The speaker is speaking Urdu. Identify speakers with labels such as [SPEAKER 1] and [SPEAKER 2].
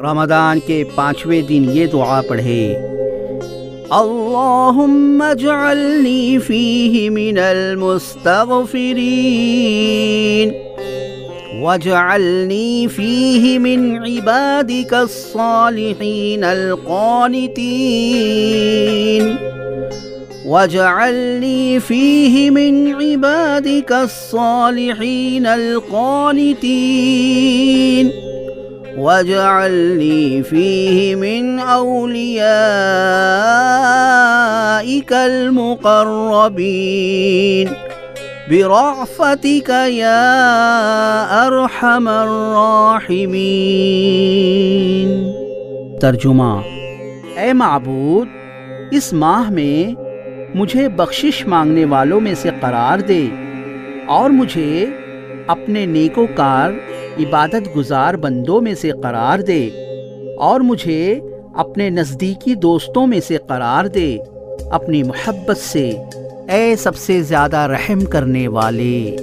[SPEAKER 1] رمضان کے پانچویں دن یہ دعا پڑھے، اللہم اجعلنی فیہ من المستغفرین واجعلنی فیہ من عبادک الصالحین القانتین واجعلني فيه من عبادك الصالحين القانتين واجعلني فيه من أوليائك المقربين. برعفتك يا أرحم الراحمين. ترجمہ اے معبود، اس ماہ میں مجھے بخشش مانگنے والوں میں سے قرار دے اور مجھے اپنے نیکوکار عبادت گزار بندوں میں سے قرار دے اور مجھے اپنے نزدیکی دوستوں میں سے قرار دے اپنی محبت سے، اے سب سے زیادہ رحم کرنے والے۔